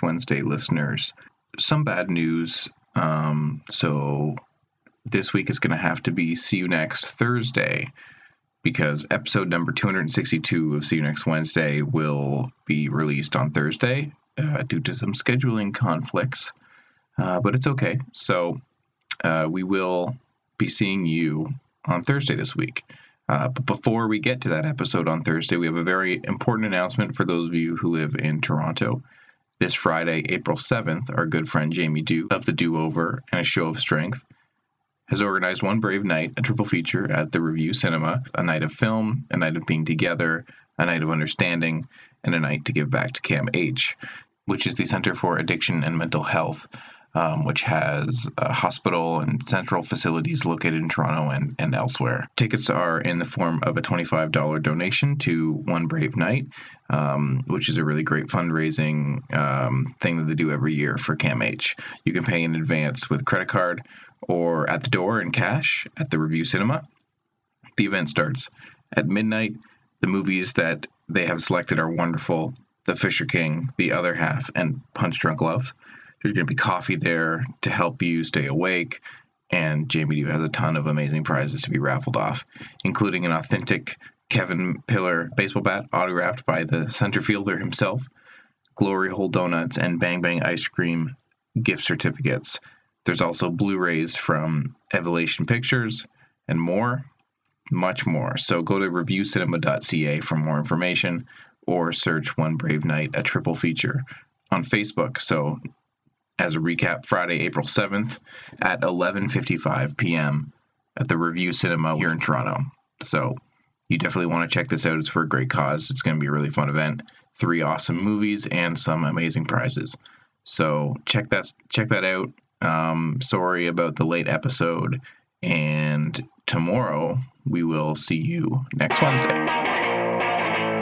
Wednesday, listeners. Some bad news. Um, so this week is going to have to be see you next Thursday because episode number 262 of see you next Wednesday will be released on Thursday uh, due to some scheduling conflicts. Uh, but it's okay. So uh, we will be seeing you on Thursday this week. Uh, but before we get to that episode on Thursday, we have a very important announcement for those of you who live in Toronto. This Friday, April 7th, our good friend Jamie Dew of the Do Over and a Show of Strength has organized One Brave Night, a triple feature at the Revue Cinema, a night of film, a night of being together, a night of understanding, and a night to give back to CAMH, which is the Center for Addiction and Mental Health, um, which has a hospital and central facilities located in Toronto and, and elsewhere. Tickets are in the form of a $25 donation to One Brave Night, um, which is a really great fundraising um, thing that they do every year for CAMH. You can pay in advance with credit card or at the door in cash at the Revue Cinema. The event starts at midnight. The movies that they have selected are wonderful The Fisher King, The Other Half, and Punch Drunk Love. There's going to be coffee there to help you stay awake, and Jamie Dew has a ton of amazing prizes to be raffled off, including an authentic Kevin Pillar baseball bat autographed by the center fielder himself, glory hole donuts, and Bang Bang ice cream gift certificates. There's also Blu-rays from Evolution Pictures and more, much more. So go to revuecinema.ca for more information or search One Brave Night, a triple feature on Facebook. So as a recap, Friday, April 7th at 11:55 p.m. at the Revue Cinema here in Toronto. So you definitely want to check this out. It's for a great cause. It's going to be a really fun event. Three awesome movies and some amazing prizes. So check that check that out. Um, sorry about the late episode, and tomorrow we will see you next Wednesday.